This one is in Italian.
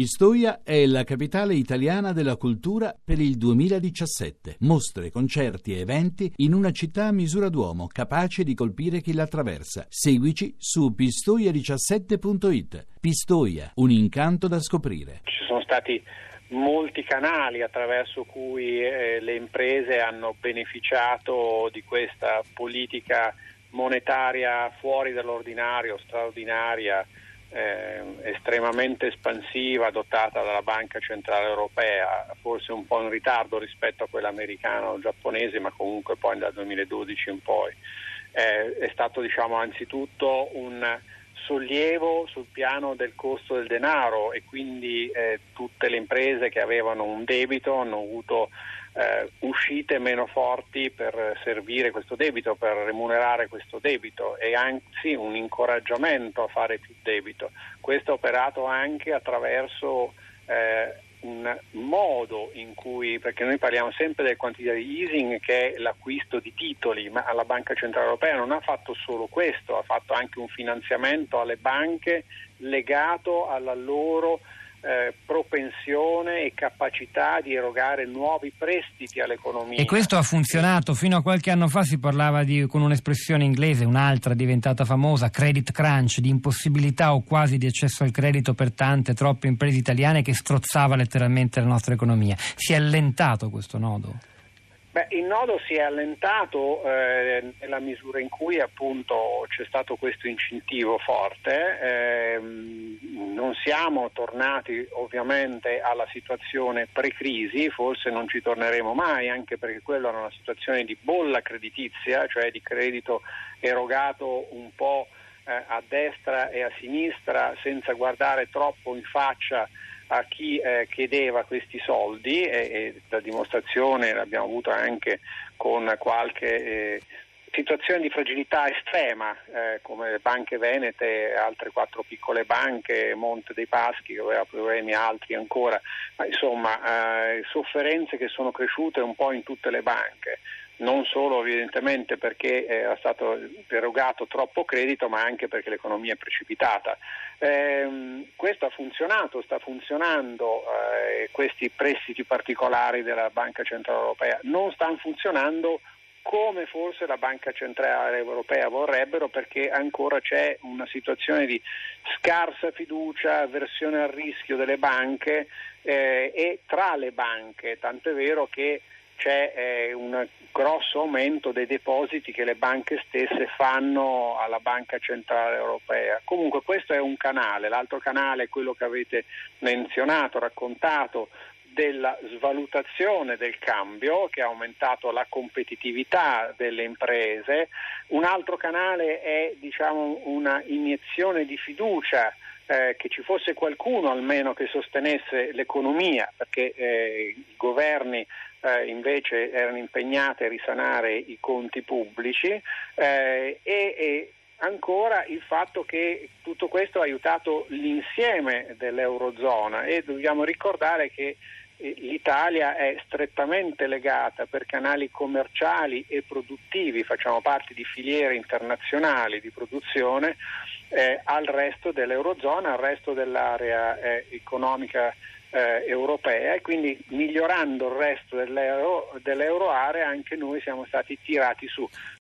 Pistoia è la capitale italiana della cultura per il 2017. Mostre, concerti e eventi in una città a misura d'uomo, capace di colpire chi la attraversa. Seguici su pistoia17.it. Pistoia, un incanto da scoprire. Ci sono stati molti canali attraverso cui eh, le imprese hanno beneficiato di questa politica monetaria fuori dall'ordinario, straordinaria eh, estremamente espansiva adottata dalla Banca Centrale Europea, forse un po' in ritardo rispetto a quella americana o giapponese, ma comunque poi dal 2012 in poi. Eh, è stato diciamo anzitutto un sollievo sul piano del costo del denaro e quindi eh, tutte le imprese che avevano un debito hanno avuto eh, uscite meno forti per servire questo debito, per remunerare questo debito e anzi un incoraggiamento a fare più debito. Questo operato anche attraverso eh, un modo in cui, perché noi parliamo sempre del quantitative easing che è l'acquisto di titoli, ma la Banca Centrale Europea non ha fatto solo questo, ha fatto anche un finanziamento alle banche legato alla loro eh, propensione e capacità di erogare nuovi prestiti all'economia. E questo ha funzionato. Fino a qualche anno fa si parlava di, con un'espressione inglese, un'altra diventata famosa, credit crunch, di impossibilità o quasi di accesso al credito per tante, troppe imprese italiane che strozzava letteralmente la nostra economia. Si è allentato questo nodo? Beh, il nodo si è allentato eh, nella misura in cui appunto c'è stato questo incentivo forte. Eh, non siamo tornati ovviamente alla situazione pre-crisi, forse non ci torneremo mai, anche perché quella era una situazione di bolla creditizia, cioè di credito erogato un po' eh, a destra e a sinistra senza guardare troppo in faccia a chi eh, chiedeva questi soldi e, e, la dimostrazione l'abbiamo avuta anche con qualche eh, situazione di fragilità estrema eh, come le banche venete, altre quattro piccole banche, Monte dei Paschi che aveva problemi altri ancora, ma insomma eh, sofferenze che sono cresciute un po' in tutte le banche non solo evidentemente perché eh, era stato erogato troppo credito, ma anche perché l'economia è precipitata. Eh, questo ha funzionato, sta funzionando, eh, questi prestiti particolari della Banca Centrale Europea non stanno funzionando come forse la Banca Centrale Europea vorrebbero perché ancora c'è una situazione di scarsa fiducia, avversione al rischio delle banche eh, e tra le banche, tanto è vero che c'è eh, un grosso aumento dei depositi che le banche stesse fanno alla Banca Centrale Europea. Comunque questo è un canale, l'altro canale è quello che avete menzionato, raccontato della svalutazione del cambio che ha aumentato la competitività delle imprese, un altro canale è diciamo, una iniezione di fiducia eh, che ci fosse qualcuno almeno che sostenesse l'economia, perché eh, i governi eh, invece erano impegnati a risanare i conti pubblici eh, e, e ancora il fatto che tutto questo ha aiutato l'insieme dell'Eurozona e dobbiamo ricordare che eh, l'Italia è strettamente legata per canali commerciali e produttivi, facciamo parte di filiere internazionali di produzione eh, al resto dell'Eurozona, al resto dell'area eh, economica eh, europea e quindi migliorando il resto dell'euro, dell'euroarea anche noi siamo stati tirati su.